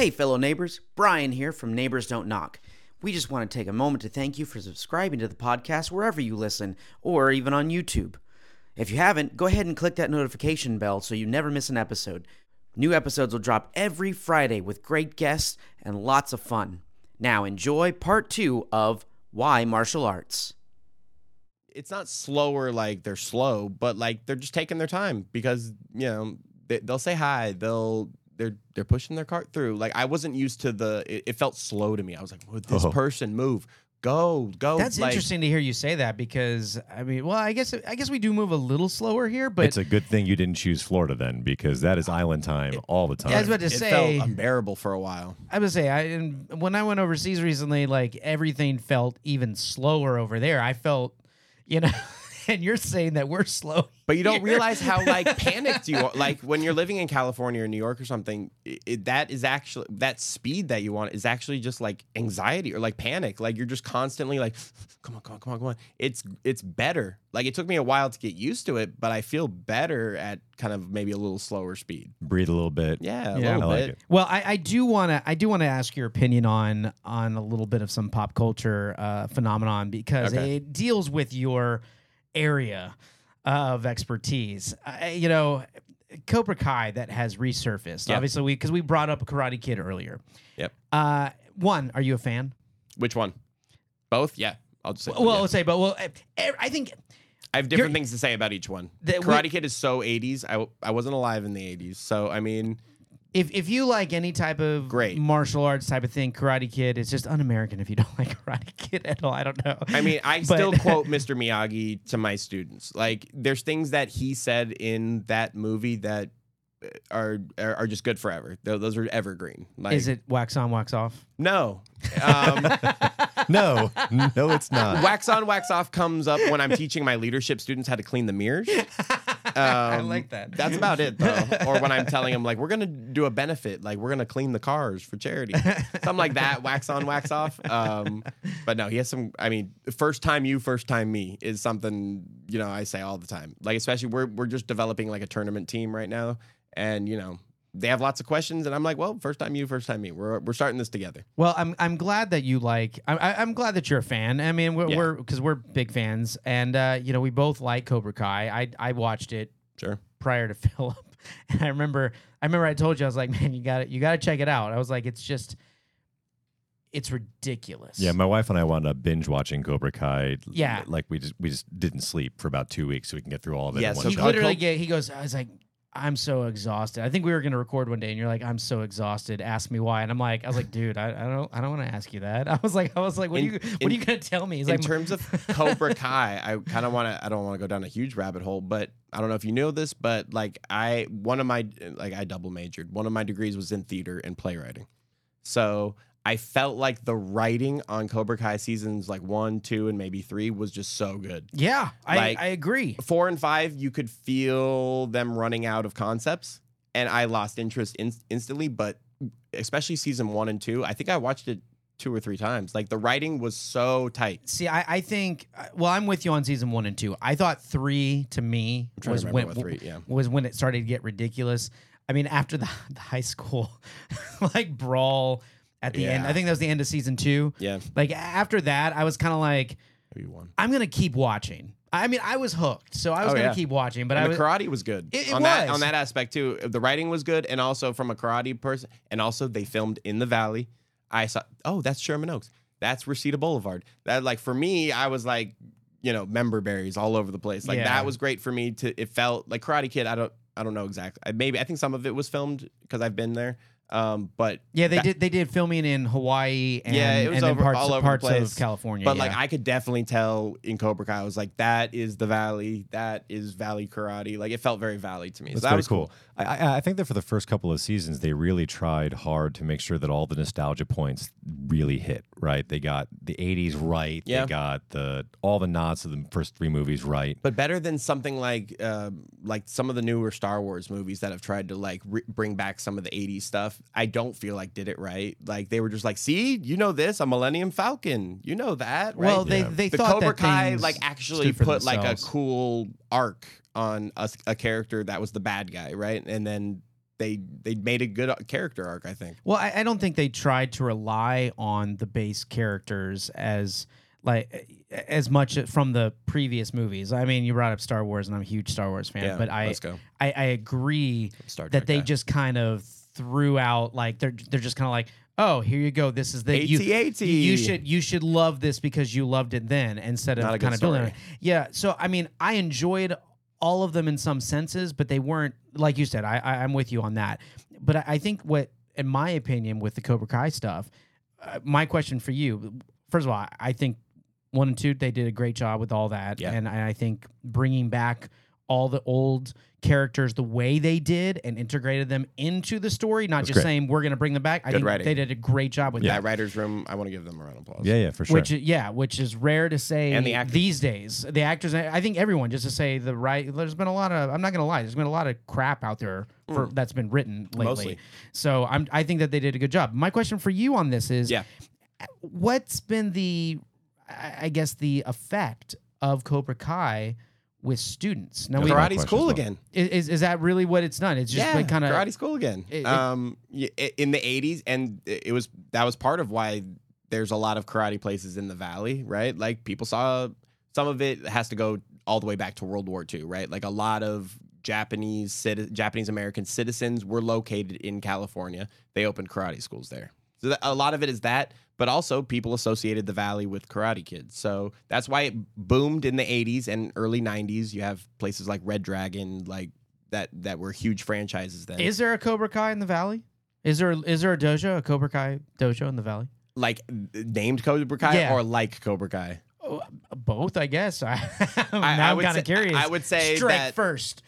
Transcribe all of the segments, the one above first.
Hey, fellow neighbors, Brian here from Neighbors Don't Knock. We just want to take a moment to thank you for subscribing to the podcast wherever you listen, or even on YouTube. If you haven't, go ahead and click that notification bell so you never miss an episode. New episodes will drop every Friday with great guests and lots of fun. Now, enjoy part two of Why Martial Arts. it's not slower like they're slow, but like they're just taking their time because you know they, they'll say hi, they'll they're they're pushing their cart through. Like I wasn't used to the. It, it felt slow to me. I was like, would this Oh. person move? Go go. That's like, interesting to hear you say that because I mean, well, I guess I guess we do move a little slower here, but it's a good thing you didn't choose Florida then, because that is island time all the time. I was about to It say, felt unbearable for a while. I would say, I and when I went overseas recently, like everything felt even slower over there. I felt, you know, and you're saying that we're slow, But you don't here. realize how like panicked you are. Like when you're living in California or New York or something, it, it- that is actually that speed that you want is actually just like anxiety or like panic. Like you're just constantly like, come on, come on, come on, come on. It's it's better. Like it took me a while to get used to it, but I feel better at kind of maybe a little slower speed. Breathe a little bit. Yeah, a Yeah. little I like bit. it. Well, I, I do want to I do want to ask your opinion on on a little bit of some pop culture uh, phenomenon because Okay. it deals with your area of expertise. I, you know, Cobra Kai that has resurfaced. Yep. Obviously, we because we brought up Karate Kid earlier. Yep. Uh, one, are you a fan? Which one? Both? Yeah. I'll just say. Well, yeah. let's say, but well, eh, I think I have different things to say about each one. That we- Karate Kid is so 80s. I, I wasn't alive in the 80s. So, I mean, if if you like any type of Great. martial arts type of thing, Karate Kid is just un-American. If you don't like Karate Kid at all, I don't know. I mean, I But- still quote Mr. Miyagi to my students. Like, there's things that he said in that movie that are are, are just good forever. Those are evergreen. Like, is it wax on, wax off? No. Um, No, no, it's not. wax on, wax off comes up when I'm teaching my leadership students how to clean the mirrors. I Um, like that. That's about it, though. or when I'm telling them, like, we're gonna do a benefit, like we're gonna clean the cars for charity, something like that. Wax on, wax off. Um, but no, he has some. I mean, first time you, first time me is something you know I say all the time. Like, especially we're we're just developing like a tournament team right now, and you know they have lots of questions, and I'm like, well, first time you, first time me. We're we're starting this together. Well, I'm I'm glad that you like. I, I, I'm glad that you're a fan. I mean, we're Yeah. we're because we're big fans, and uh, you know we both like Cobra Kai. I I watched it Sure. prior to Philip, and I remember I remember I told you I was like, man, you got to you got to check it out. I was like, it's just, it's ridiculous. Yeah, my wife and I wound up binge watching Cobra Kai. Yeah. like we just we just didn't sleep for about two weeks so we can get through all of it. Yeah, in one so he shot. literally Cob- get, he goes i was like i'm so exhausted. I think we were going to record one day and you're like i'm so exhausted. Ask me why. And i'm like i was like dude i, I don't i don't want to ask you that. I was like i was like what In- are you what in- are you going to tell me? He's in like terms of Cobra Kai, I kind of want to. I don't want to go down a huge rabbit hole, but I don't know if you know this, but like I, one of my, like I double majored. One of my degrees was in theater and playwriting, so I felt like the writing on Cobra Kai seasons like one, two, and maybe three was just so good. yeah i like- i agree Four and five, you could feel them running out of concepts, and I lost interest in- instantly. But especially season one and two, I think I watched it two or three times. Like the writing was so tight. see i i think uh, well i'm with you on season one and two i thought three to me to was remember when three, yeah. was when it started to get ridiculous i mean after the, the high school like brawl at the end i think that was the end of season two Yeah, like after that i was kind of like maybe one. I'm gonna keep watching. I mean, I was hooked, so I was Oh, gonna yeah. keep watching. But and I the karate was good It- it on that on that aspect too. The writing was good, and also from a karate person, and also they filmed in the valley. I saw, oh, that's Sherman Oaks. That's Reseda Boulevard. That like for me, I was like, you know, member berries all over the place. Like Yeah. that was great for me. To it felt like Karate Kid. I don't, I don't know exactly. I- Maybe I think some of it was filmed because I've been there. Um, but yeah, they that- did. They did filming in Hawaii and, Yeah, it was and over- parts, all over the parts place. of California. But yeah. like I could definitely tell in Cobra Kai, I was like, that is the Valley. That is Valley Karate. Like it felt very Valley to me. That's so that was cool. I, I, I think that for the first couple of seasons, they really tried hard to make sure that all the nostalgia points really hit. Right, they got the '80s right. Yeah. They got the all the nods to the first three movies right. but better than something like um like some of the newer Star Wars movies that have tried to like re- bring back some of the 80s stuff. I don't feel like did it right. Like they were just like, "See, you know this, a Millennium Falcon. You know that." Right? well, they Yeah. they the thought Cobra that Kai like actually stood for put like a cool arc on a character that was the bad guy, right? And then they they made a good uh, character arc. I think. Well, I, I don't think they tried to rely on the base characters as like as much from the previous movies. I mean, you brought up Star Wars, and I'm a huge Star Wars fan, Yeah, but I. I I agree that they guy. just kind of threw out like they're they're just kind of like. Oh, here you go. This is the you, AT-AT. you should you should love this because you loved it then instead of Not a good kind of building it. Yeah. So I mean, I enjoyed all of them in some senses, but they weren't like you said. I, I I'm with you on that. But I, I think what, in my opinion, with the Cobra Kai stuff, uh, my question for you, first of all, I think one and two they did a great job with all that, Yeah. and I I think bringing back all the old characters the way they did and integrated them into the story, not That's just great. saying we're going to bring them back. I Good think writing. they did a great job with that. That writers' room. I want to give them a round of applause. Yeah, yeah, for sure. Which is, yeah, which is rare to say And the actors. these days. The actors, I think everyone, just to say the right. There's been a lot of. I'm not gonna lie. There's been a lot of crap out there for that's been written lately. Mm. Mostly. So I'm. I think that they did a good job. My question for you on this is, Yeah. what's been the, I I guess the effect of Cobra Kai with students? Now, we, Karate- Karate question school well. again. is is that really what it's done? It's just yeah, been kind of karate school again. It- it- um, y- i- in the '80s, and it was that was part of why there's a lot of karate places in the valley, right? Like people saw some of it has to go all the way back to World War II, right? Like a lot of Japanese citi- Japanese American citizens were located in California. They opened karate schools there. So that, a lot of it is that, but also people associated the valley with Karate Kids. So that's why it boomed in the 80s and early 90s. You have places like Red Dragon, like that that were huge franchises then. Is there a Cobra Kai in the valley? Is there is there a dojo, a Cobra Kai dojo in the valley? like named Cobra Kai Yeah. or like Cobra Kai? Both, I guess. I, I- now I I'm would kind of say- curious. I would say strike that- first.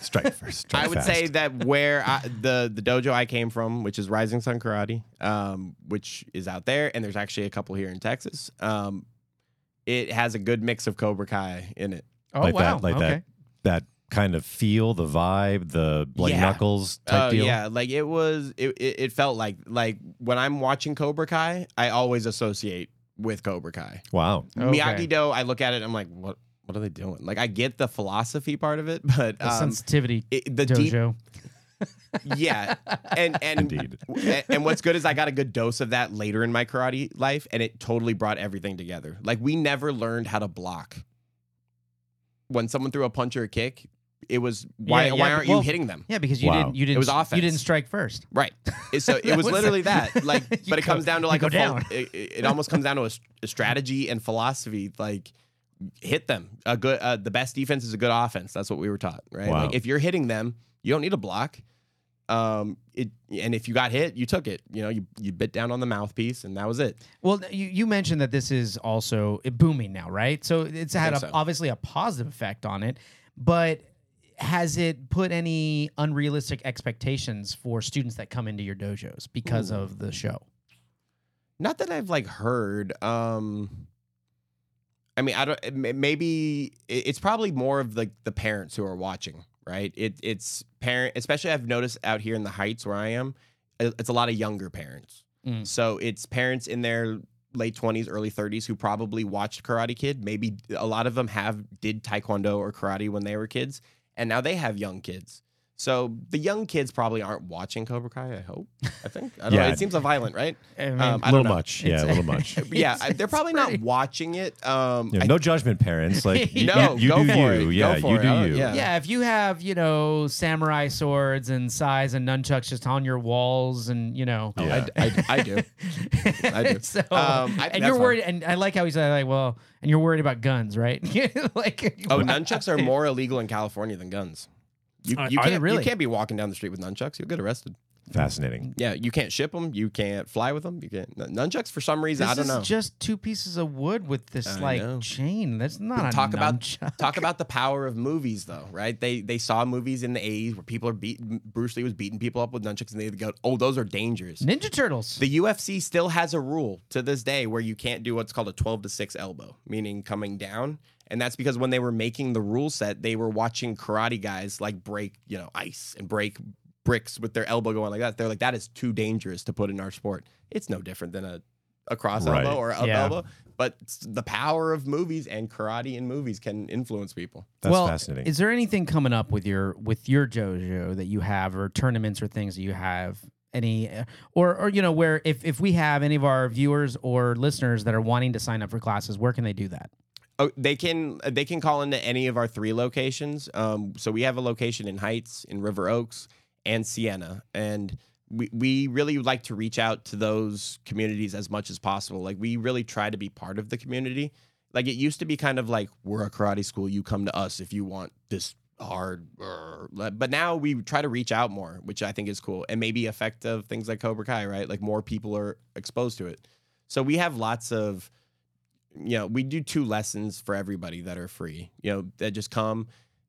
strike first. Strike I would fast. say that where I, the the dojo I came from, which is Rising Sun Karate, um, which is out there, and there's actually a couple here in Texas. Um, it has a good mix of Cobra Kai in it. Oh like wow. that, like okay. that, that kind of feel, the vibe, the bloody Yeah. knuckles type Oh deal. yeah, like it was. It, it it felt like like when I'm watching Cobra Kai, I always associate with Cobra Kai. Wow. Okay. Miyagi Do, I look at it, I'm like, what what are they doing? Like I get the philosophy part of it, but The um, sensitivity it, the deep dojo. yeah and and Indeed. and- and what's good is i got a good dose of that later in my karate life and it totally brought everything together like we never learned how to block when someone threw a punch or a kick it was why Yeah, why yeah, aren't well- you hitting them Yeah, because you Wow. didn't you didn't it was offense. you didn't strike first. right so it was was- literally that like You but it comes down to like a full, down. it, it it almost comes down to a strategy and philosophy like hit them a good uh, the best defense is a good offense that's what we were taught right Wow. like if you're hitting them you don't need a block um it and if you got hit you took it you know you you bit down on the mouthpiece and that was it Well, you, you mentioned that this is also booming now, right? So it's had a, so. obviously a positive effect on it, but has it put any unrealistic expectations for students that come into your dojos because Ooh. of the show? not that i've like heard um i mean i don't maybe it's probably more of like the parents who are watching right it it's parent especially i've noticed out here in the heights where i am it's a lot of younger parents Mm. so it's parents in their late 20s early 30s who probably watched karate kid maybe a lot of them have did taekwondo or karate when they were kids and now they have young kids so the young kids probably aren't watching cobra kai i hope i think i don't know Yeah. it seems violent right I mean, Um, A I little don't much. Yeah, a little much. yeah, It's- I- they're probably not watching it. Um, You know, I- no judgment, parents. Like you, No, you, you go do for you. it. Yeah, Go you it. do you. yeah. yeah, if you have you know samurai swords and sais and nunchucks just on your walls, and you know, Oh, Yeah. I, I, I do. I do. so, Um, I- and you're fine. worried, and I like how he said, like, well, and you're worried about guns, right? like, Oh, nunchucks are more illegal in California than guns. You, you can't really? you can't be walking down the street with nunchucks. You'll get arrested. Fascinating. Yeah, you can't ship them. You can't fly with them. You can't nunchucks for some reason. This I don't is know. just two pieces of wood with this I like know. chain. That's not a talk about nunchuck. talk about the power of movies though, right? They they saw movies in the 80s where people are beating Bruce Lee was beating people up with nunchucks and they go, "Oh, those are dangerous." Ninja Turtles. The UFC still has a rule to this day where you can't do what's called a 12 to 6 elbow, meaning coming down. And that's because when they were making the rule set, they were watching karate guys like break, you know, ice and break bricks with their elbow going like that. They're like, that is too dangerous to put in our sport. It's no different than a a cross Right. elbow or up Yeah. elbow. But the power of movies and karate in movies can influence people. That's well, fascinating. Is there anything coming up with your with your dojo that you have, or tournaments or things that you have? Any, uh, or or you know, where if if we have any of our viewers or listeners that are wanting to sign up for classes, where can they do that? Oh, they can they can call into any of our three locations. Um, so we have a location in Heights, in River Oaks, and Sienna, and we we really like to reach out to those communities as much as possible. Like we really try to be part of the community. Like it used to be kind of like we're a karate school, you come to us if you want this hard. But now we try to reach out more, which I think is cool, and maybe effective things like Cobra Kai, right? Like more people are exposed to it. So we have lots of you know, we do two lessons for everybody that are free. You know, that just come,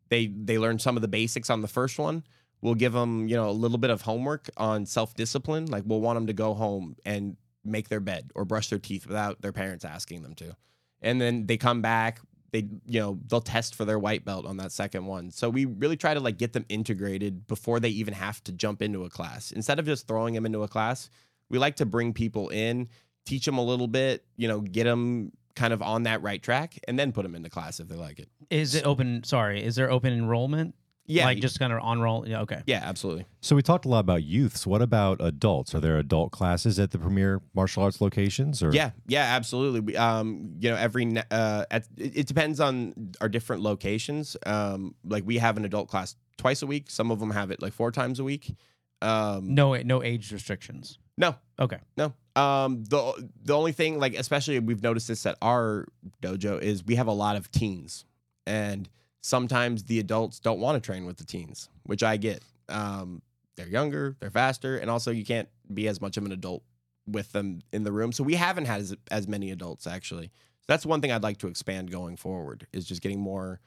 they they learn some of the basics on the first one. We'll give them, you know, a little bit of homework on self discipline. Like we'll want them to go home and make their bed or brush their teeth without their parents asking them to. And then they come back, they you know, they'll test for their white belt on that second one. So we really try to like get them integrated before they even have to jump into a class. Instead of just throwing them into a class, we like to bring people in, teach them a little bit, you know, get them kind of on that right track and then put them into class if they like it. Is it open? Sorry, is there open enrollment? Yeah. like just kind of on roll. Yeah, okay. yeah, absolutely. so we talked a lot about youths. What about adults? Are there adult classes at the premier martial arts locations? Or Yeah, yeah, absolutely. We, um, you know, every uh, at, it, it depends on our different locations. Um, like we have an adult class twice a week. Some of them have it like four times a week. Um, No, no age restrictions. no, Okay. no. Um, the the only thing, like especially we've noticed this at our dojo, is we have a lot of teens, and sometimes the adults don't want to train with the teens, which I get. Um, they're younger, they're faster, and also you can't be as much of an adult with them in the room. So we haven't had as, as many adults actually. So that's one thing I'd like to expand going forward is just getting more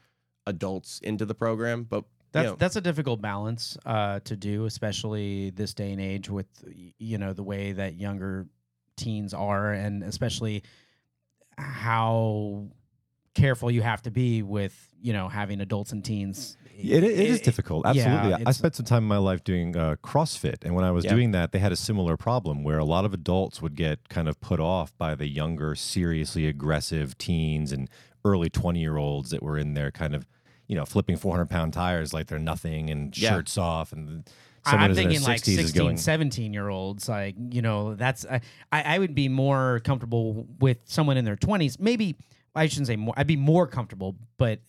adults into the program. But That's you know, that's a difficult balance uh, to do, especially this day and age with you know the way that younger teens are, and especially how careful you have to be with you know having adults and teens. It, it is difficult. Absolutely. yeah, I spent some time in my life doing uh, CrossFit. And when I was Yeah. doing that, they had a similar problem where a lot of adults would get kind of put off by the younger, seriously aggressive teens and early 20 year olds that were in there kind of, you know, flipping 400 pound tires like they're nothing and Yeah. shirts off. And someone I'm thinking like 60s 16, is going, 17 year olds. Like, you know, that's, I, I I would be more comfortable with someone in their 20s. Maybe, I shouldn't say more, I'd be more comfortable, but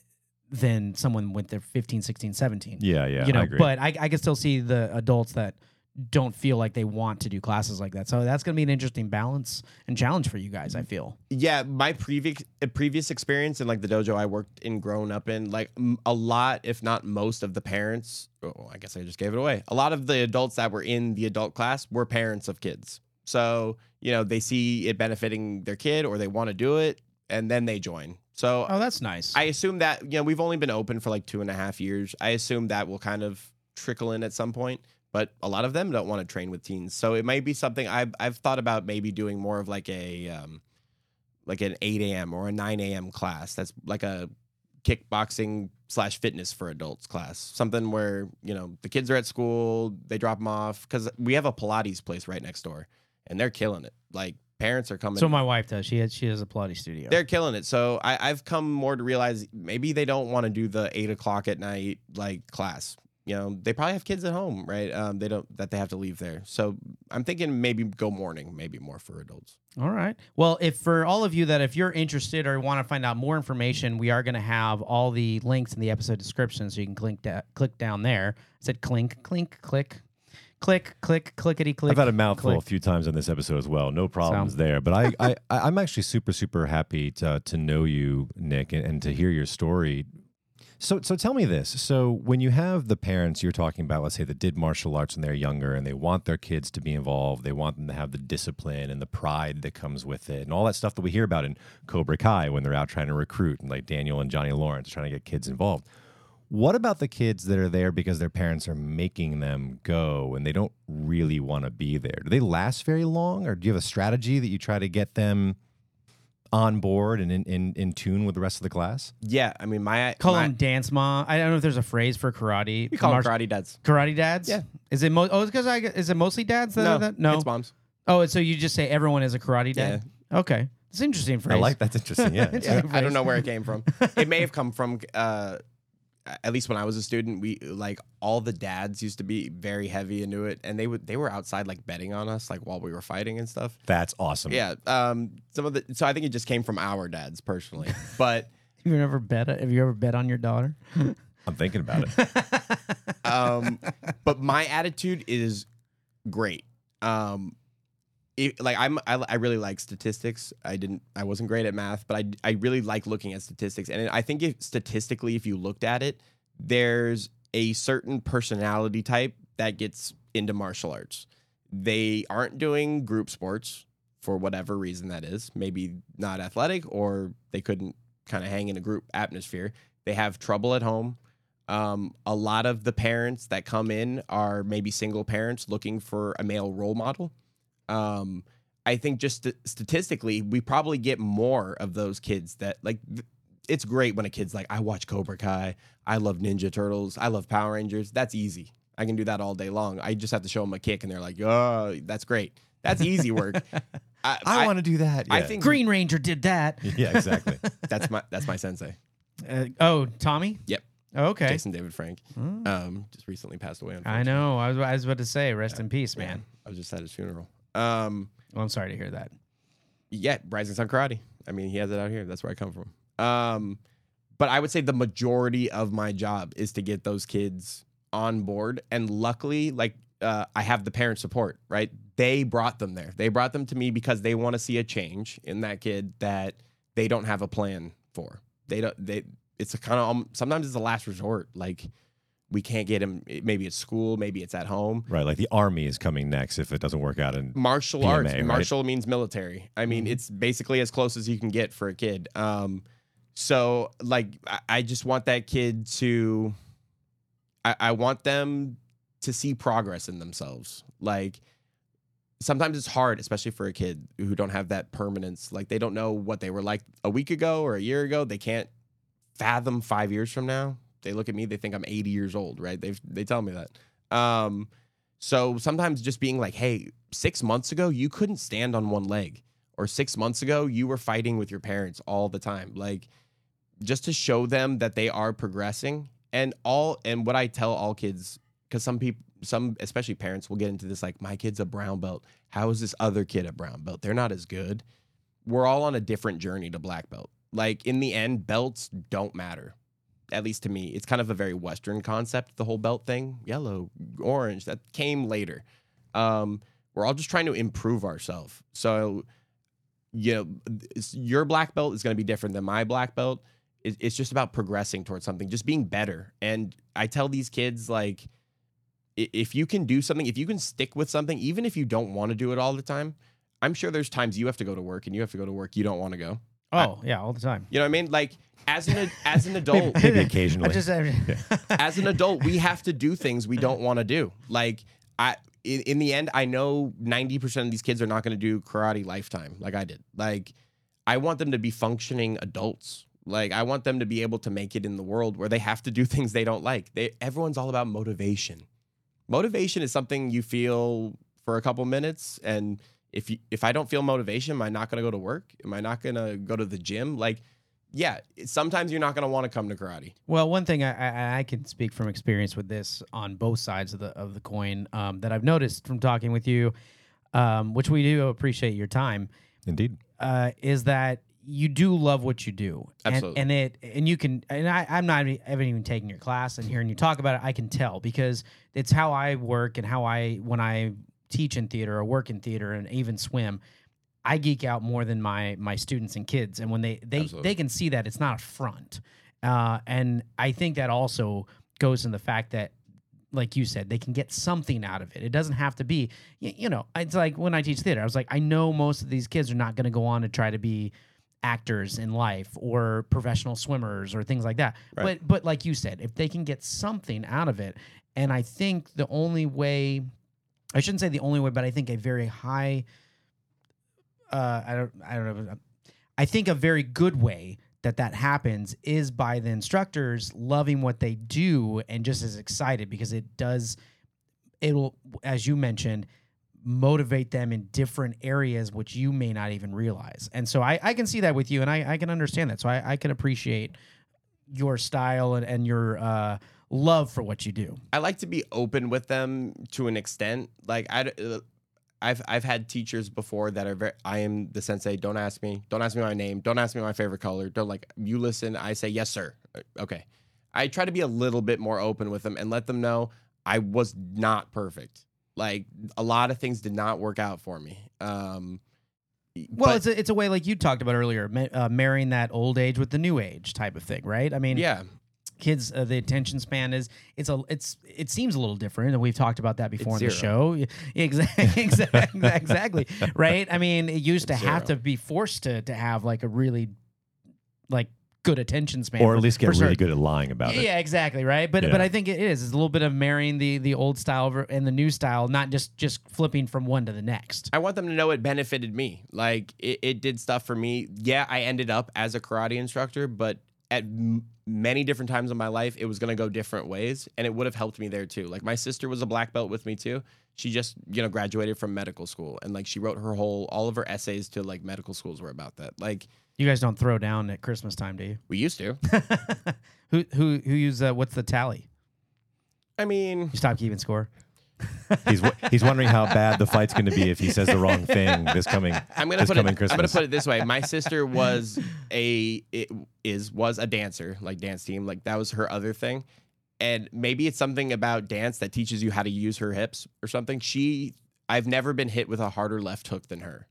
than someone with their 15, 16, 17. yeah, yeah, you know, I agree. but I, I can still see the adults that don't feel like they want to do classes like that. So that's going to be an interesting balance and challenge for you guys, I feel. yeah my previous uh, previous experience in like the dojo i worked in grown up in like m- a lot if not most of the parents oh i guess i just gave it away a lot of the adults that were in the adult class were parents of kids so you know they see it benefiting their kid or they want to do it and then they join so Oh, that's nice. i assume that you know we've only been open for like two and a half years i assume that will kind of trickle in at some point but a lot of them don't want to train with teens so it might be something i've, I've thought about maybe doing more of like a um, like an 8 a.m. or a 9 a.m. class. That's like a kickboxing slash fitness for adults class. Something where, you know, the kids are at school, they drop them off. Cause we have a Pilates place right next door and they're killing it. Like parents are coming. so my wife does. She has, she has a Pilates studio. they're killing it. So I, I've come more to realize maybe they don't want to do the eight o'clock at night like class. You know, they probably have kids at home, right? Um, they don't that they have to leave there. So I'm thinking maybe go morning, maybe more for adults. All right. Well, if for all of you that if you're interested or want to find out more information, we are going to have all the links in the episode description, so you can click da- click down there. I said clink, clink, click, click, click, clickety click. I've had a mouthful click. a few times on this episode as well. No problems there. But I, I, I- I'm actually super, super happy to, to know you, Nick, and, and to hear your story. So, so tell me this. So, when you have the parents you're talking about, let's say that did martial arts when they're younger, and they want their kids to be involved, they want them to have the discipline and the pride that comes with it, and all that stuff that we hear about in Cobra Kai when they're out trying to recruit, and like Daniel and Johnny Lawrence trying to get kids involved. What about the kids that are there because their parents are making them go and they don't really want to be there? Do they last very long, or do you have a strategy that you try to get them on board and in, in, in tune with the rest of the class? Yeah, I mean my Call my, them dance mom. I don't know if there's a phrase for karate. we call them karate dads. karate dads. Yeah. Is it mo- oh? It's because I is it mostly dads that no, are that? No. it's moms. Oh, so you just say everyone is a karate dad? Okay, it's interesting phrase. I like that's interesting. Yeah. Yeah, I don't know where it came from. It may have come from, uh, at least when I was a student. We like all the dads used to be very heavy into it, and they would they were outside like betting on us, like while we were fighting and stuff. That's awesome. Yeah, um, some of the so I think it just came from our dads personally, but. Have you ever bet? Have you ever bet on your daughter? I'm thinking about it. um, but my attitude is great. Um, like I'm, I, I really like statistics. I didn't, I wasn't great at math, but I, I really like looking at statistics. And I think if statistically, if you looked at it, there's a certain personality type that gets into martial arts. They aren't doing group sports for whatever reason that is. Maybe not athletic, or they couldn't kind of hang in a group atmosphere. They have trouble at home. Um, a lot of the parents that come in are maybe single parents looking for a male role model. Um, I think just st- statistically, we probably get more of those kids that like. Th- it's great when a kid's like, I watch Cobra Kai, I love Ninja Turtles, I love Power Rangers. That's easy. I can do that all day long. I just have to show them a kick, and they're like, "Oh, that's great. That's easy work." I, I, want to do that. I Yeah. think Green Ranger did that. Yeah, exactly. that's my that's my sensei, Uh, oh, Tommy. Yep. Okay. Jason David Frank. Um, just recently passed away. I know. I was, I was about to say, rest in peace, Yeah, man. I was just at his funeral. Um, Well, I'm sorry to hear that. yeah, Rising Sun Karate. I mean, he has it out here. That's where I come from. Um, but I would say the majority of my job is to get those kids on board, and luckily, like uh, I have the parent support. Right, they brought them there. They brought them to me because they want to see a change in that kid that they don't have a plan for. They don't. They. It's a kind of um, sometimes it's a last resort. Like we can't get him. Maybe it's school. Maybe it's at home right. Like the army is coming next if it doesn't work out. in martial PMA, arts. right? Martial means military. I mean, it's basically as close as you can get for a kid. Um, so like, I, I just want that kid to, I, I want them to see progress in themselves. Like, sometimes it's hard, especially for a kid who don't have that permanence. Like, they don't know what they were like a week ago or a year ago. They can't fathom five years from now. They look at me, they think I'm 80 years old, right? They they tell me that. Um, so sometimes just being like, hey, six months ago, you couldn't stand on one leg. Or six months ago, you were fighting with your parents all the time. Like, just to show them that they are progressing. And all, and what I tell all kids, because some people, some, especially parents, will get into this like, my kid's a brown belt. How is this other kid a brown belt? They're not as good. We're all on a different journey to black belt. Like, in the end, belts don't matter at least to me, it's kind of a very Western concept, the whole belt thing. Yellow, orange, that came later. Um, we're all just trying to improve ourselves. So, you know, your black belt is going to be different than my black belt. It's just about progressing towards something, just being better. And I tell these kids, like, if you can do something, if you can stick with something, even if you don't want to do it all the time, I'm sure there's times you have to go to work and you have to go to work you don't want to go. Oh, yeah, all the time. You know what I mean? Like as an as an adult, maybe I occasionally. just, as an adult, we have to do things we don't want to do. Like I in, in the end, I know 90% of these kids are not going to do karate lifetime like I did. Like I want them to be functioning adults. Like I want them to be able to make it in the world where they have to do things they don't like. They everyone's all about motivation. Motivation is something you feel for a couple minutes and if you, if I don't feel motivation, am I not going to go to work? Am I not going to go to the gym? Like yeah, sometimes you're not going to want to come to karate. Well, one thing I, I, I can speak from experience with this on both sides of the of the coin um, that I've noticed from talking with you, um, which we do appreciate your time, Indeed. uh, is that you do love what you do, Absolutely. and, and it and you can and I, I'm not even, haven't even taken your class and hearing you talk about it, I can tell because it's how I work and how I when I teach in theater or work in theater and even swim. I geek out more than my my students and kids, and when they they Absolutely. they can see that it's not a front, uh, and I think that also goes in the fact that, like you said, they can get something out of it. It doesn't have to be, you, you know, it's like when I teach theater, I was like, I know most of these kids are not going to go on to try to be actors in life or professional swimmers or things like that. Right. But but like you said, if they can get something out of it, and I think the only way, I shouldn't say the only way, but I think a very high uh, I don't, I don't know. I think a very good way that that happens is by the instructors loving what they do and just as excited because it does, it'll, as you mentioned, motivate them in different areas which you may not even realize. And so I, I can see that with you and I, I can understand that. So I, I can appreciate your style and, and your uh, love for what you do. I like to be open with them to an extent. Like I, uh, I've I've had teachers before that are very. I am the sensei. Don't ask me. Don't ask me my name. Don't ask me my favorite color. Don't like you listen. I say yes, sir. Uh, Okay. I try to be a little bit more open with them and let them know I was not perfect. Like a lot of things did not work out for me. Um, Well, but- it's a, it's a way like you talked about earlier, ma- uh, marrying that old age with the new age type of thing, right? I mean, yeah, kids uh, the attention span is it's a it's it seems a little different and we've talked about that before in the show exactly exactly exactly right i mean it used to It's have to be forced to to have like a really like good attention span or at least get really certain- good at lying about it. yeah, exactly, right. But Yeah. but I think it is. It's a little bit of marrying the the old style and the new style, not just just flipping from one to the next. I want them to know it benefited me. Like it, it did stuff for me. Yeah, I ended up as a karate instructor, but at many different times in my life, it was going to go different ways, and it would have helped me there too. Like my sister was a black belt with me too. She just you know graduated from medical school, and like she wrote her whole all of her essays to like medical schools were about that. Like You guys don't throw down at Christmas time, do you? we used to. who who who use uh, what's the tally? I mean, You stop keeping score. He's he's wondering how bad the fight's going to be if he says the wrong thing this coming. I'm gonna put it. I'm gonna put it this way. My sister was a it is was a dancer, like dance team, like that was her other thing. And maybe it's something about dance that teaches you how to use her hips or something. She, I've never been hit with a harder left hook than her.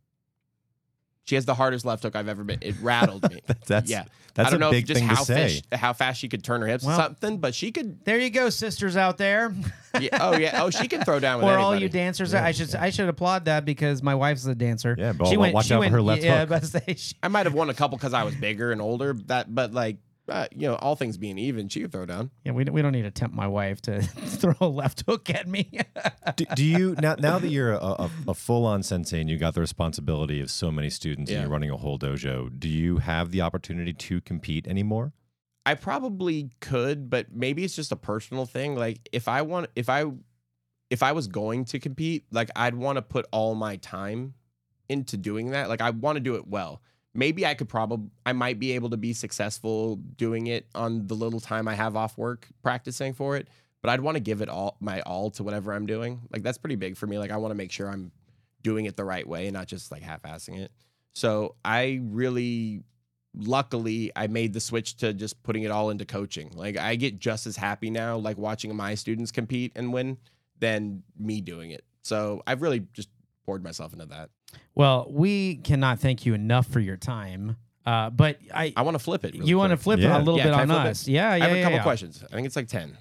She has the hardest left hook I've ever been. It rattled me. That's yeah, that's I don't a know big if just thing how to. Fast, how fast she could turn her hips, Well- something, but she could. There you go, sisters out there, Yeah, oh yeah, oh she can throw down with or all you dancers. Yeah, I should I should applaud that because my wife's a dancer. Yeah, but wa- watch out for her left yeah, hook. but say she, I might have won a couple because I was bigger and older. That, but like, uh, you know, all things being even, she could throw down. yeah, we don't, we don't need to tempt my wife to throw a left hook at me. do, do you now now that you're a, a, a full on sensei and you got the responsibility of so many students Yeah. and you're running a whole dojo? Do you have the opportunity to compete anymore? I probably could, but maybe it's just a personal thing. Like if I want if I if I was going to compete, like I'd want to put all my time into doing that. Like I want to do it well. Maybe I could probably I might be able to be successful doing it on the little time I have off work practicing for it, but I'd want to give it all my all to whatever I'm doing. Like that's pretty big for me. Like I want to make sure I'm doing it the right way and not just like half-assing it. So I really luckily I made the switch to just putting it all into coaching. Like I get just as happy now like watching my students compete and win than me doing it. So I've really just poured myself into that. Well, we cannot thank you enough for your time. Uh, but I, I want to flip it. really you want to quick. flip Yeah. it a little Yeah, bit can I on flip it? us? Yeah, yeah, I have a yeah, couple yeah. questions. I think it's like 10.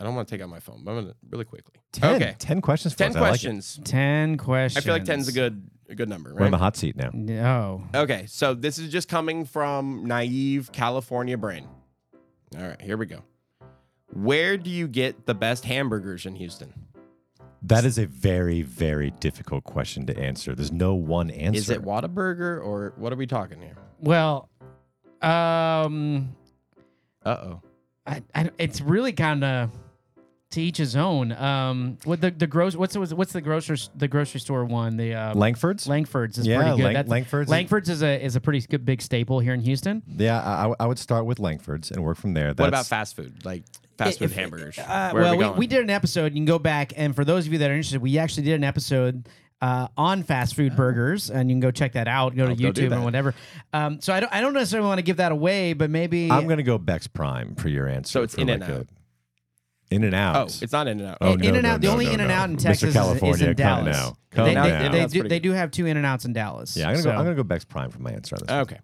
I don't want to take out my phone, but I'm going to really quickly. 10, Okay. 10 questions for 10 us. I like it. questions. Ten questions. I feel like 10's a good a good number, We're in right? the hot seat now. No. Okay, so this is just coming from naive California brain. All right, here we go. Where do you get the best hamburgers in Houston? That is a very, very difficult question to answer. There's no one answer. Is it Whataburger or what are we talking here? Well, um, Uh oh. I, I, it's really kind of to each his own. Um, what the the gross what's the, what's the grocery the grocery store one? The uh, Lankford's? Lankford's is Yeah, pretty good. Lang- That's- Lankford's is- Lankford's is a is a pretty good big staple here in Houston. yeah, I, I would start with Lankford's and work from there. That's, What about fast food? Like fast food If- hamburgers? Uh, well, we we, we did an episode. You can go back, and for those of you that are interested, we actually did an episode uh, on fast food burgers, and you can go check that out. Go to I'll YouTube that. and whatever. Um, so I don't, I don't necessarily want to give that away, but maybe I'm going to go Becks Prime for your answer. So it's for In-N-Out. In and out. oh, it's not in and out. Oh, In no, and no, Out. the no, only no, In and no. Out in Texas is- is, California, in come Dallas. now. They, Come they, now. they, That's do, they do have two In and Outs in Dallas. Yeah, I'm gonna So- go. I'm gonna go Becks Prime for my answer on this. one. Okay.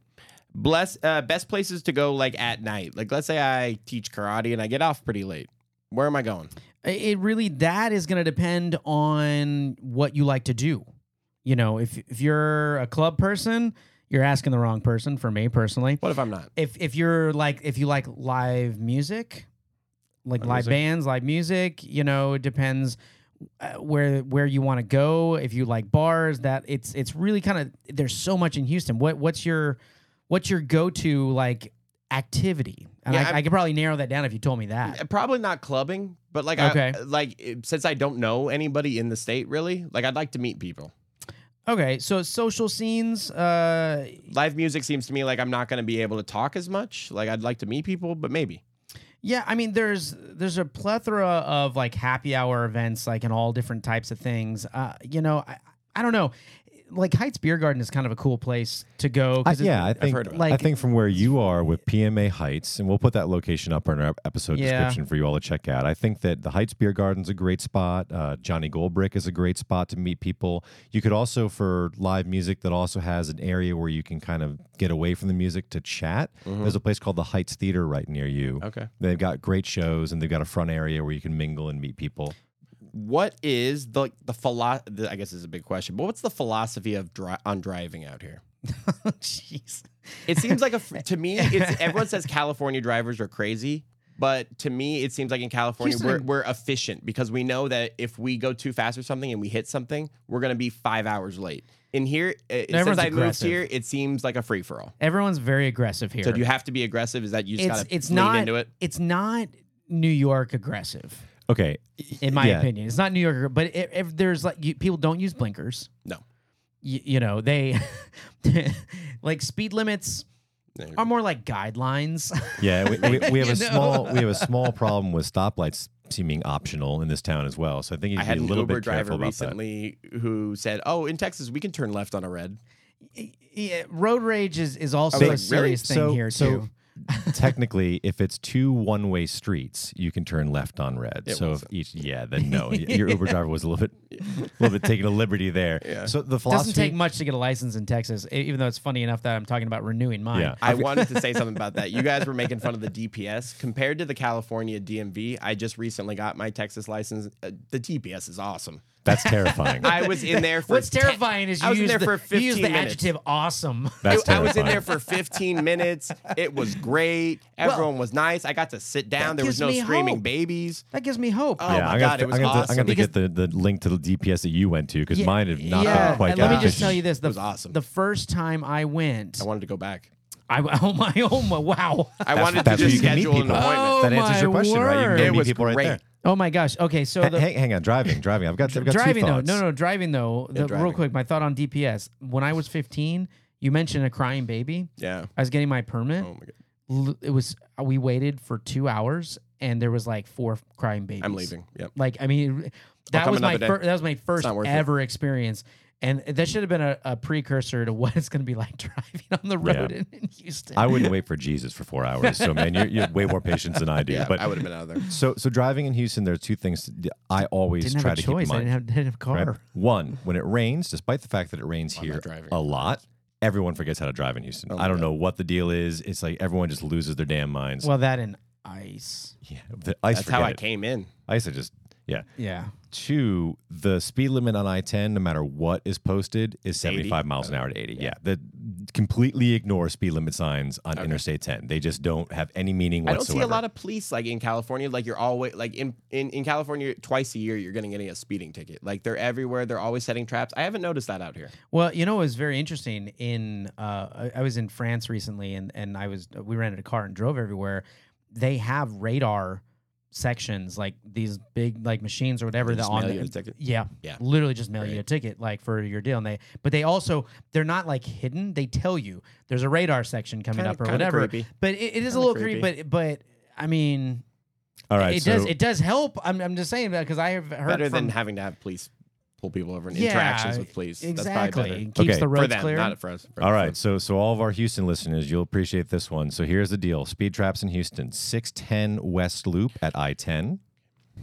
Bless uh, best places to go like at night. Like let's say I teach karate and I get off pretty late. Where am I going? it really that is going to depend on what you like to do. You know, if if you're a club person, you're asking the wrong person. For me personally, What if I'm not? if if you're like if you like live music, like Live live music? bands, live music, you know, it depends uh, where where you want to go. If you like bars, that it's it's really kind of there's so much in Houston. What what's your what's your go to like activity? And Yeah, I, I'm- could probably narrow that down if you told me that. Uh, Probably not clubbing, but like Okay. I, like since I don't know anybody in the state really, like I'd like to meet people. Okay, so social scenes. Uh, Live music seems to me like I'm not going to be able to talk as much. Like I'd like to meet people, but maybe. yeah, I mean, there's there's a plethora of like happy hour events, like in all different types of things. Uh, you know, I, I don't know. Like Heights Beer Garden is kind of a cool place to go. I, 'cause yeah, I think heard of. I think from where you are with PMA Heights, and we'll put that location up in our episode Yeah. description for you all to check out. I think that the Heights Beer Garden's a great spot. Uh, Johnny Goldbrick is a great spot to meet people. You could also for live music that also has an area where you can kind of get away from the music to chat. There's a place called the Heights Theater right near you. Okay. They've got great shows and they've got a front area where you can mingle and meet people. What is the the philo- the I guess is a big question, but what's the philosophy of dri- on driving out here? Jeez. It seems like a to me, it's everyone says California drivers are crazy, but to me, it seems like in California we're we're efficient because we know that if we go too fast or something and we hit something, we're gonna be five hours late. In here, uh, since I moved aggressive. here, it seems like a free for all. Everyone's very aggressive here. So do you have to be aggressive? Is that you just it's gotta it's lean not into it? it's not New York aggressive Okay. in my Yeah. opinion. It's not New York, but if, if there's like you, people don't use blinkers. No. You, you know they like speed limits are more like guidelines. Yeah, we, we, we have a know? small we have a small problem with stoplights seeming optional in this town as well. So I think you I had be a an little Uber bit careful driver about that. recently who said, "Oh, in Texas we can turn left on a red." yeah, road rage is, is also was a like, serious really? thing So- here so- too. Technically, if it's two one-way streets, you can turn left on red. It so wasn't. each, yeah, then no, your Uber driver was a little bit, a little bit taking a liberty there. Yeah. So the philosophy Doesn't take much to get a license in Texas, even though it's funny enough that I'm talking about renewing mine. Yeah. I wanted to say something about that. You guys were making fun of the DPS compared to the California DMV. I just recently got my Texas license. Uh, the DPS is awesome. That's terrifying. I was in there for What's 10 terrifying is you I was in use there the, for you use the minutes. adjective awesome. That's I was in terrifying. there for 15 minutes. It was great. Everyone was nice. I got to sit down. There was no screaming hope. babies. That gives me hope. Oh yeah, my I'm God, gonna, it was I'm gonna. I'm gonna get the, the link to the DPS that you went to because Yeah, mine have not yeah, been quite and let me just tell you this: the, was awesome. the first time I went, I wanted to go back. I oh my oh my wow, I wanted to that's where just you meet schedule an people. appointment. Oh that answers oh your my question, right? You can word. go it meet was people right great. there. oh my gosh. Okay, so Ha- the, hang, hang on, driving, driving. I've got, I've got driving two though, thoughts. no no driving though. The, real driving. quick, my thought on DPS. When I was 15, you mentioned a crying baby. Yeah. I was getting my permit. Oh my god. L- It was uh, we waited for two hours, and there was like four crying babies. I'm leaving. Yep. Like I mean, that was my another fir- that was my first not worth it. ever experience, and that should have been a, a precursor to what it's going to be like driving on the road Yeah. in, in Houston. I wouldn't wait for Jesus for four hours. So man, you're, you have way more patience than I do. Yeah, but I would have been out of there. so so driving in Houston, there are two things I always didn't try have a to keep in choice. I mind. didn't have, didn't have a car. right? One, when it rains, despite the fact that it rains I'm here a lot, everyone forgets how to drive in Houston. Oh I don't God. know what the deal is. It's like everyone just loses their damn minds. Well, that and ice. yeah, the ice. That's how I it. came in. Ice, I just yeah. Yeah. Two, the speed limit on I ten, no matter what is posted, is 80? seventy five miles an hour to eighty. Yeah, the completely ignore speed limit signs on Interstate ten. They just don't have any meaning whatsoever. I don't see a lot of police like in California. Like you're always like in, in in California twice a year you're getting getting a speeding ticket. Like they're everywhere. They're always setting traps. I haven't noticed that out here. Well, you know, it was very interesting. In uh, I, I was in France recently, and and I was we rented a car and drove everywhere. They have radar sections, like these big like machines or whatever. They that just on mail the, you a ticket? Yeah, Yeah. literally just mail you a ticket like for your deal. And they but they also they're not like hidden. They tell you there's a radar section coming Kinda- up or kinda whatever. creepy. But it, it is a Kinda little creepy. creepy. But but I mean, All right, it so does it does help. I'm I'm just saying that because I have heard Better from, than having to have police pull people over and Yeah, interactions with police. That's Exactly, probably better. keeps Okay. the For roads for them, clear. not for us. For- All for- so so all of our Houston listeners, you'll appreciate this one. So here's the deal: speed traps in Houston, six ten West Loop at I ten,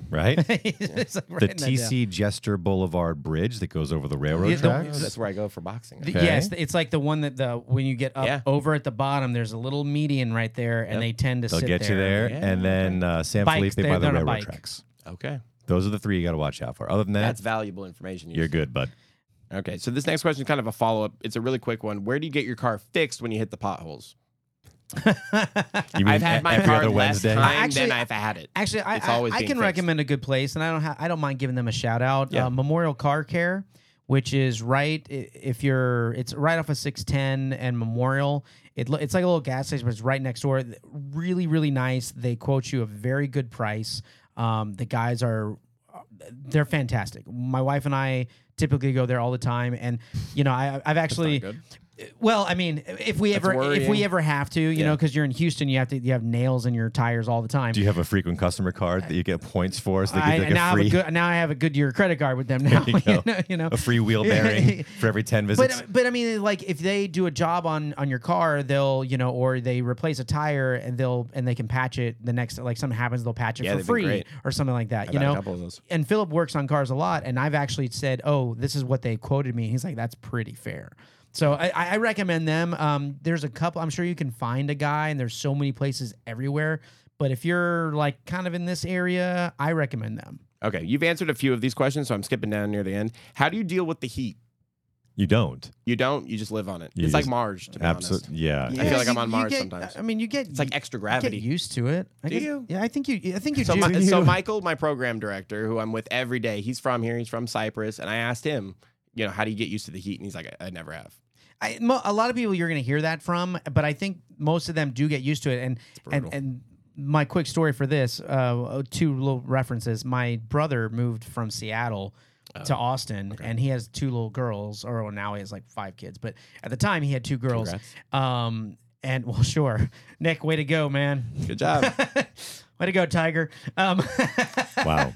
right? It's like the writing that down. TC Jester Boulevard Bridge that goes over the railroad Yeah, the- tracks. That's where I go for boxing. The- Okay. Yes, it's like the one that the when you get up Yeah. over at the bottom, there's a little median right there, and Yep. they tend to They'll sit get you there, Yeah, and then uh, San Bikes, Felipe by the they're on a railroad tracks. Okay, Those are the three you got to watch out for. Other than that, that's valuable information. you're Houston. good, bud. Okay, so this next question is kind of a follow up. It's a really quick one. Where do you get your car fixed when you hit the potholes? You mean I've had my every car other less Wednesday? time Actually, than I've had it. Actually, I, It's I, always I being can fixed. recommend a good place, and I don't ha- I don't mind giving them a shout out. Yeah. Uh, Memorial Car Care, which is right i- if you're it's right off of 610 and Memorial. It, lo- it's like a little gas station, but it's right next door. Really, really nice. They quote you a very good price. Um, the guys are they're fantastic. My wife and I typically go there all the time, and you know, I, I've actually. Well, I mean, if we That's ever if we ever have to, you Yeah. know, because you're in Houston, you have to you have nails in your tires all the time. Do you have a frequent customer card that you get points for? So they I, like now, a free, I have a good, now I have a Goodyear credit card with them now. you You, go. know, you know. a free wheel bearing for every 10 visits. But but I mean, like if they do a job on on your car, they'll you know, or they replace a tire and they'll and they can patch it the next like something happens, they'll patch it Yeah, for they've been free great. or something like that. You a know, couple of those. and Philip works on cars a lot, and I've actually said, "Oh, this is what they quoted me." He's like, "That's pretty fair." So I, I recommend them. Um, there's a couple. I'm sure you can find a guy, and there's so many places everywhere. But if you're like kind of in this area, I recommend them. Okay, you've answered a few of these questions, so I'm skipping down near the end. How do you deal with the heat? you don't. You don't. You just live on it. You it's like just- Mars, to be honest. Absolutely. Yeah. I feel like I'm on you Mars get- sometimes. I mean, you get It's like extra you gravity. Get used to it. I Do guess- you? Yeah, I think you. I think you So, do. my, Do so? Michael, my program director, who I'm with every day, he's from here. He's from Cypress, and I asked him, you know, how do you get used to the heat? And he's like, I, I never have. I, mo- a lot of people you're going to hear that from, but I think most of them do get used to it. And and and my quick story for this, uh, two little references. My brother moved from Seattle Oh, to Austin, and he has two little girls, or well, now he has like five kids, but at the time he had two girls. Congrats. Um, and well, sure, Nick, way to go, man. Good job. way to go, Tiger. Um, Wow.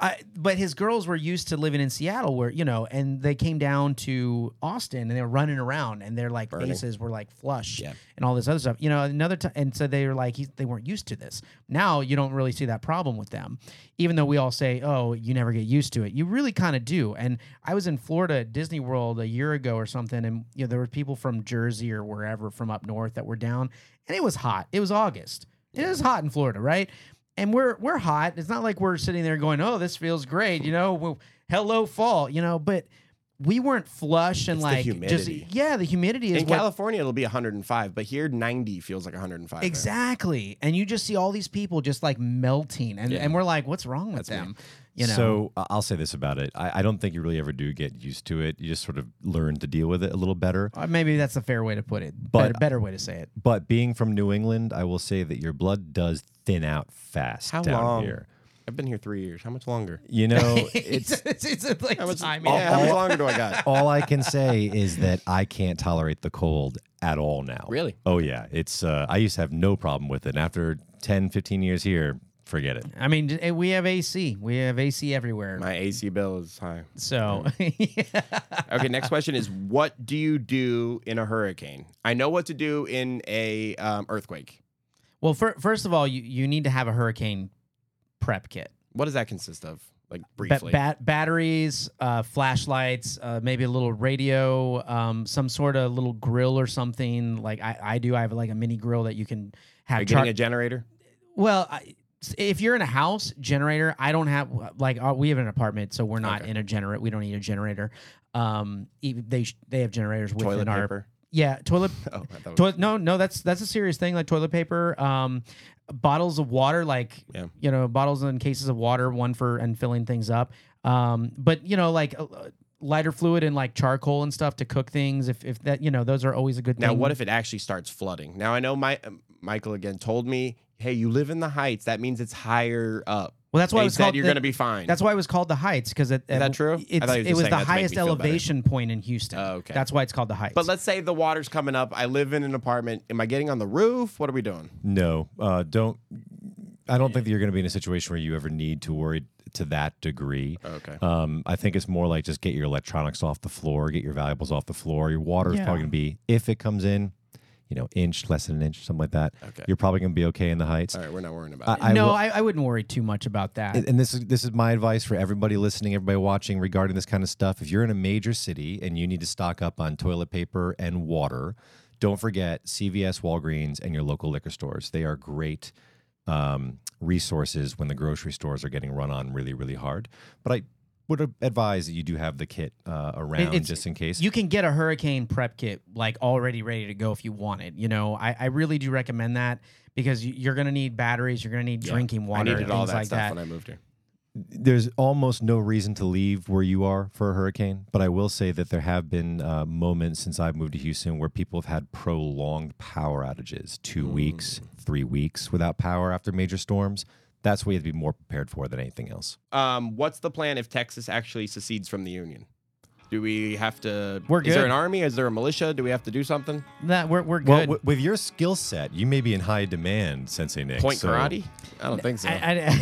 I, but his girls were used to living in Seattle, where you know, and they came down to Austin and they were running around, and their like Burning. faces were like flush Yeah. and all this other stuff. You know, another time, and so they were like, he, they weren't used to this. Now you don't really see that problem with them, even though we all say, oh, you never get used to it. You really kind of do. And I was in Florida at Disney World a year ago or something, and you know, there were people from Jersey or wherever from up north that were down, and it was hot. It was August. It was hot in Florida, right? and we're we're hot. It's not like we're sitting there going, "Oh, this feels great," you know. Well, hello, fall, you know. But we weren't flush and It's the like humidity. just yeah, the humidity is In what California, it'll be 105, but here 90 feels like 105. there. exactly. And you just see all these people just like melting, and Yeah. and we're like, "What's wrong with That's me. them?" You know. So uh, I'll say this about it. I, I don't think you really ever do get used to it. You just sort of learn to deal with it a little better. Uh, maybe that's a fair way to put it. But- better, better way to say it. But being from New England, I will say that your blood does thin out fast How down long? here. I've been here three years. How much longer? You know, it's it's, it's, it's like How much, timing. yeah, how much longer do I got? all I can say is that I can't tolerate the cold at all now. Really? Oh yeah, it's uh, I used to have no problem with it. And after 10, 15 years here, forget it. I mean, we have AC. We have AC everywhere. My AC bill is high. so Okay, next question is what do you do in a hurricane? I know what to do in a um, earthquake. Well, fir- first of all, you, you need to have a hurricane prep kit. What does that consist of? Like Ba- briefly. bat- batteries, uh, flashlights, uh, maybe a little radio, um, some sort of little grill or something. Like I, I do. I have like a mini grill that you can Are have. you char- getting a generator? well, I, if you're in a house generator, I don't have like uh, we have an apartment, so we're not Okay. in a generator. We don't need a generator. Um, they sh- they have generators within Toilet our paper? yeah toilet Oh, I thought Toilet, no, no, that's that's a serious thing. Like toilet paper, um, bottles of water, like Yeah. you know, bottles and cases of water, one for and filling things up. Um, but you know, like uh, lighter fluid and like charcoal and stuff to cook things. If if that you know, those are always a good thing. Now, thing. what if it actually starts flooding? Now, I know my um, Michael again told me, "Hey, you live in the heights. That means it's higher up." Well, that's why They it was said called you're the- going to be fine. That's why it was called the Heights because it, Is that true? I thought you it was the that to make me highest elevation point in Houston. Oh, okay. That's why it's called the Heights. But let's say the water's coming up. I live in an apartment. Am I getting on the roof? What are we doing? No, uh, don't. I don't think that you're going to be in a situation where you ever need to worry to that degree. Okay. Um, I think it's more like just get your electronics off the floor, get your valuables off the floor. Your water is Yeah. probably going to be, if it comes in, you know, inch, less than an inch, something like that. Okay. You're probably going to be okay in the heights. All right, we're not worrying about it. I, I no, will- I, I wouldn't worry too much about that. and and this is this is my advice for everybody listening, everybody watching regarding this kind of stuff. If you're in a major city and you need to stock up on toilet paper and water, don't forget CVS, Walgreens, and your local liquor stores. They are great um, resources when the grocery stores are getting run on really, really hard. But I would advise that you do have the kit uh, around it's- just in case. You can get a hurricane prep kit like already ready to go if you want it. You know, I, I really do recommend that because you- you're going to need batteries, you're going to need Yeah. drinking I water, needed and all things that like stuff that. when I moved here. there's almost no reason to leave where you are for a hurricane, but I will say that there have been uh, moments since I've moved to Houston where people have had prolonged power outages, two weeks, three weeks without power after major storms. That's what you have to be more prepared for than anything else. Um, what's the plan if Texas actually secedes from the Union? Do we have to? We're good. Is there an army? Is there a militia? Do we have to do something? That we're we're Well, good. w- with your skill set, you may be in high demand, Sensei Nick. Point so- karate? I don't think so. I,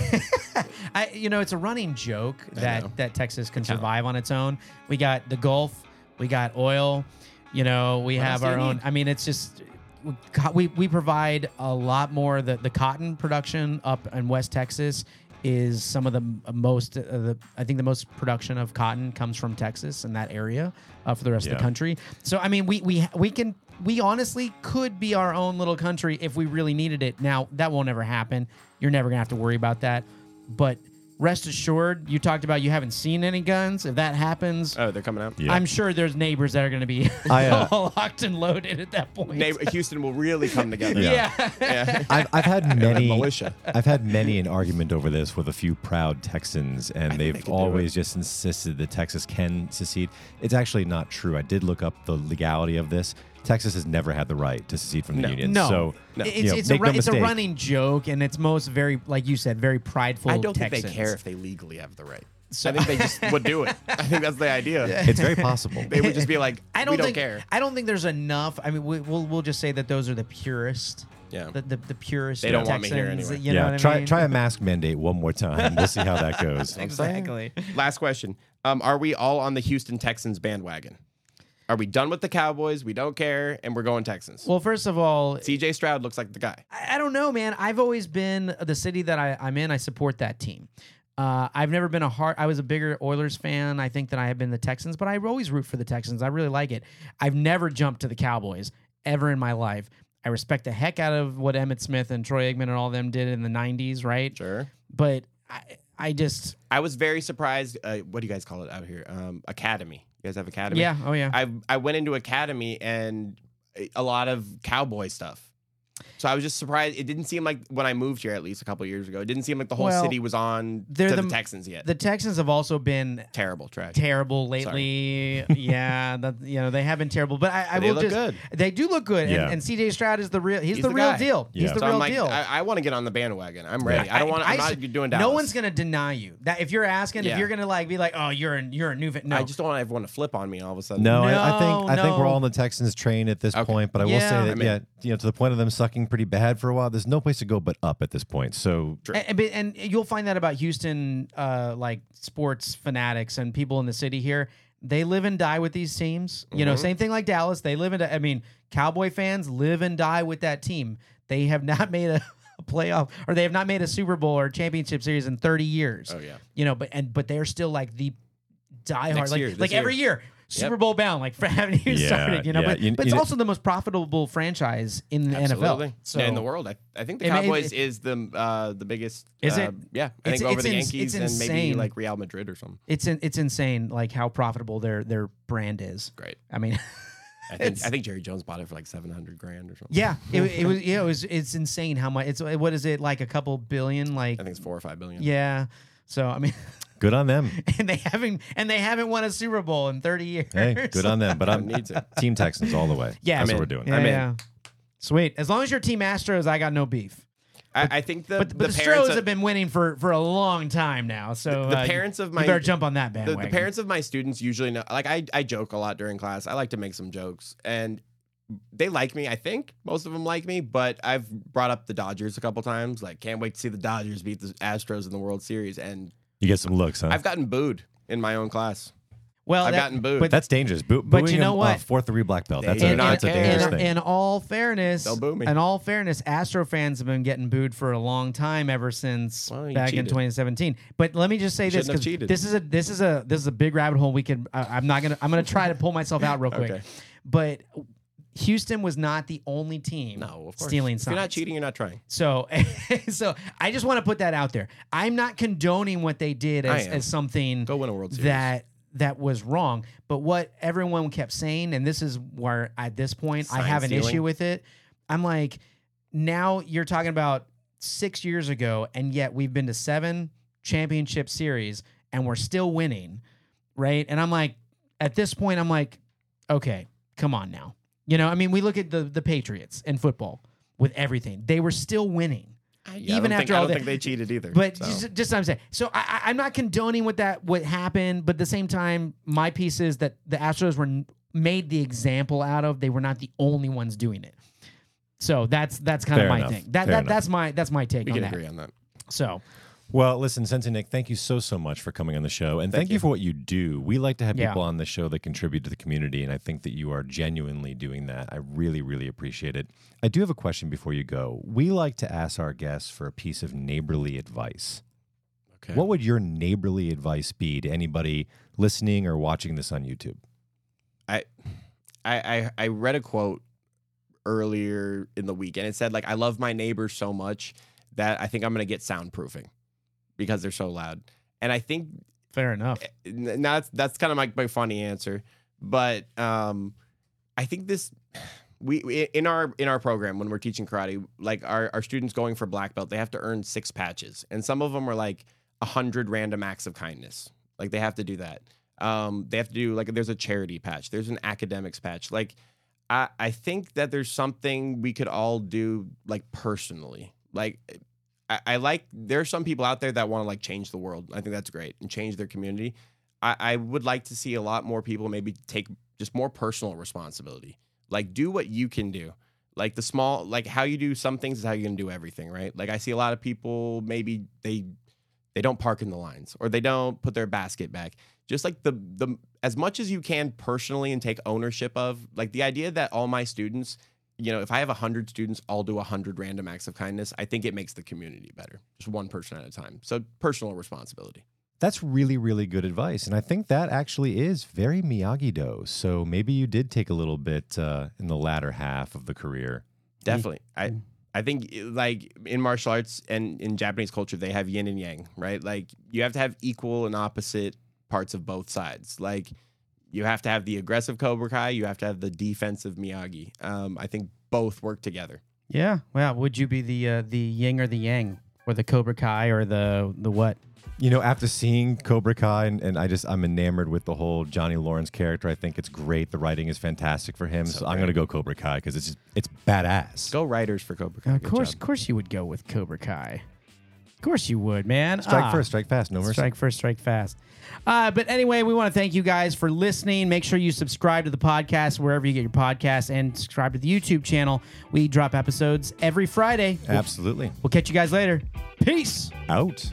I, I, you know, it's a running joke that that Texas can survive on its own. We got the Gulf, we got oil. You know, we What have our own. need? I mean, it's just we- we provide a lot more. The the cotton production up in West Texas is some of the most. Uh, the I think the most production of cotton comes from Texas and that area uh, for the rest of the country. So I mean, we we we can. We honestly could be our own little country if we really needed it. Now, that won't ever happen. You're never going to have to worry about that. But rest assured, you talked about you haven't seen any guns. If that happens, oh, they're coming out. Yeah. I'm sure there's neighbors that are going to be I, uh, all locked and loaded at that point. Neighbor, Houston will really come together. Yeah. yeah. Yeah. I've, I've had many militia. I've had many an argument over this with a few proud Texans, and they they've could always just insisted that Texas can secede. It's actually not true. I did look up the legality of this. Texas has never had the right to secede from the No. union. No, so No. it's, you know, it's, a, make ru- no it's a mistake. running joke, and it's most very, like you said, very prideful. I don't Texans. think they care if they legally have the right. I think they just would do it. I think that's the idea. It's very possible. They would just be like, I don't we don't think care. I don't think there's enough. I mean, we, we'll we'll just say that those are the purest. Yeah. The the, the purest. They don't want me Texans, here anyway. You know yeah, what I try mean? try a mask mandate one more time. We'll see how that goes. exactly. Last question. Um, are we all on the Houston Texans bandwagon? Are we done with the Cowboys? We don't care, and we're going Texans. Well, first of all, CJ Stroud looks like the guy. I I don't know, man. I've always been the city that I, I'm in. I support that team. Uh, I've never been a hard. I was a bigger Oilers fan, I think, than I have been the Texans. But I always root for the Texans. I really like it. I've never jumped to the Cowboys ever in my life. I respect the heck out of what Emmitt Smith and Troy Aikman and all them did in the '90s, right? Sure. But I, I just, I was very surprised. Uh, what do you guys call it out here? Um, academy. You guys have academy? yeah, oh yeah. I I went into academy and a lot of cowboy stuff. So I was just surprised. It didn't seem like when I moved here, at least a couple years ago, it didn't seem like the whole Well, city was on to the, the- Texans yet. the Texans have also been Terrible trash. terrible lately. yeah, that, you know they have been terrible. But I, I But will look just good. they do look good. Yeah. And, and CJ Stroud is the real. He's, He's the, the real guy. deal. He's the so real like, deal. I, I want to get on the bandwagon. I'm ready. I don't want. I'm I not s- doing Dallas. No one's gonna deny you that if you're asking, if you're gonna like be like, oh, you're a you're a new fan. No, I just don't want everyone to flip on me all of a sudden. No, I, I No, think I think we're all on the Texans train at this Okay. point. But I will say that I'm yeah, you know, to the point of them sucking pretty bad for a while. There's no place to go but up at this point. So And, and, and you'll find that about Houston, uh, like sports fanatics and people in the city here. They live and die with these teams. You know, Mhm. same thing like Dallas. They live and die- I mean, Cowboy fans live and die with that team. They have not made a, a playoff or they have not made a Super Bowl or championship series in 30 years. Oh yeah. You know, but and but they're still like the diehard, Next like year, this like every year. Super Bowl bound, like for having you Yeah, started, you know. yeah. But, You- but it's know- also the most profitable franchise in the Absolutely. NFL. So yeah, in the world, I, I think the It Cowboys it- is the uh, the biggest. Is uh. Yeah, I It's- think over it's the ins- Yankees and maybe like Real Madrid or something. it's in, it's insane, like how profitable their their brand is. Great. I mean, I think I think Jerry Jones bought it for like seven hundred grand or something. yeah, it, it was yeah, it was it's insane how much it's what is it like a couple billion like I think it's four or five billion. yeah. So I mean, good on them. and they haven't and they haven't won a Super Bowl in 30 years. Hey, good on them. But I'm Needs it. Team Texans all the way. Yeah, that's I'm what we're doing. Yeah, I'm in. yeah. Sweet. As long as you're Team Astros, I got no beef. I, I think the But, but the, parents Stros of, have been winning for for a long time now. So the uh, parents of you my better jump on that the, bandwagon. the parents of my students usually know like I, I joke a lot during class i like to make some jokes and they like me i think most of them like me but i've brought up the dodgers a couple times like can't wait to see the dodgers beat the astros in the world series and You get some looks, huh? i've gotten booed in my own class well, I've that- gotten booed. But that's dangerous. Boo- But you booing know a- what? A fourth degree black belt. That's, a, not that's a care. dangerous in, thing. in all fairness, They'll boo me. in all fairness, Astro fans have been getting booed for a long time, ever since Well, you back in cheated. 2017. But let me just say this shouldn't have because cheated. this is a this is a this is a big rabbit hole. We could I, I'm not gonna I'm gonna try to pull myself out real quick. Okay. But Houston was not the only team no of course stealing if you're not cheating you're not trying So, so I just want to put that out there. I'm not condoning what they did I as, am. as something go win a world series that that was wrong. But what everyone kept saying, and this is where at this point I Sign have an stealing. issue with it. I'm like, now you're talking about six years ago, and yet we've been to seven championship series and we're still winning, right? And I'm like, at this point, I'm like, okay, come on now. You know, I mean, we look at the the Patriots in football with everything; they were still winning. Yeah, even I don't after think, I don't that- think they cheated either. But so. just, just what I'm saying. So I, I- I'm not condoning what that what happened, but at the same time, my piece is that the Astros were n- made the example out of. They were not the only ones doing it. So that's that's kind Fair of my enough. thing. That, Fair that enough. that's my that's my take we on can that. agree on that. So Well, listen, Sensei Nick, thank you so, so much for coming on the show. And thank, you. you. for what you do. We like to have Yeah. people on the show that contribute to the community, and I think that you are genuinely doing that. I really, really appreciate it. I do have a question before you go. We like to ask our guests for a piece of neighborly advice. Okay. What would your neighborly advice be to anybody listening or watching this on YouTube? I, I I I read a quote earlier in the week, and it said like, "I love my neighbors so much that I think I'm gonna get soundproofing because they're so loud." And I think fair enough. now that's that's kind of my, my funny answer, but um, I think this we, in our in our program when we're teaching karate, like our our students going for black belt, they have to earn six patches, and some of them are like a hundred random acts of kindness, like they have to do that. Um, they have to do like there's a charity patch, there's an academics patch, like. I, I think that there's something we could all do like personally. Like I, I like there are some people out there that want to like change the world. I think that's great and change their community. I, I would like to see a lot more people maybe take just more personal responsibility. Like do what you can do. Like the small like how you do some things is how you're gonna do everything, right? Like I see a lot of people maybe they they don't park in the lines or they don't put their basket back. Just like the the as much as you can personally and take ownership of like the idea that all my students you know, if I have 100 students I'll do 100 random acts of kindness, I think it makes the community better. Just one person at a time. So personal responsibility. That's really, really good advice. And I think that actually is very Miyagi Do. So maybe you did take a little bit uh, in the latter half of the career. Definitely. I I think eh, like in martial arts and in Japanese culture they have yin and yang, right? Like you have to have equal and opposite parts of both sides. Like you have to have the aggressive Cobra Kai, you have to have the defensive Miyagi. Um, I think both work together. Yeah. Well, would you be the uh, the yin or the yang, or the Cobra Kai, or the the what? You know, after seeing Cobra Kai, and, and I just I'm enamored with the whole Johnny Lawrence character. I think it's great. The writing is fantastic for him. So, So I'm going to go Cobra Kai because it's just, it's badass. Go writers for Cobra Kai. of Good course, job. of course, you would go with Cobra Kai. Of course, you would, man. Strike Ah. first, strike fast, no mercy. Strike first, strike fast. Uh, but anyway, we want to thank you guys for listening. Make sure you subscribe to the podcast wherever you get your podcasts and subscribe to the YouTube channel. We drop episodes every Friday. Absolutely. we'll catch you guys later. Peace. Out.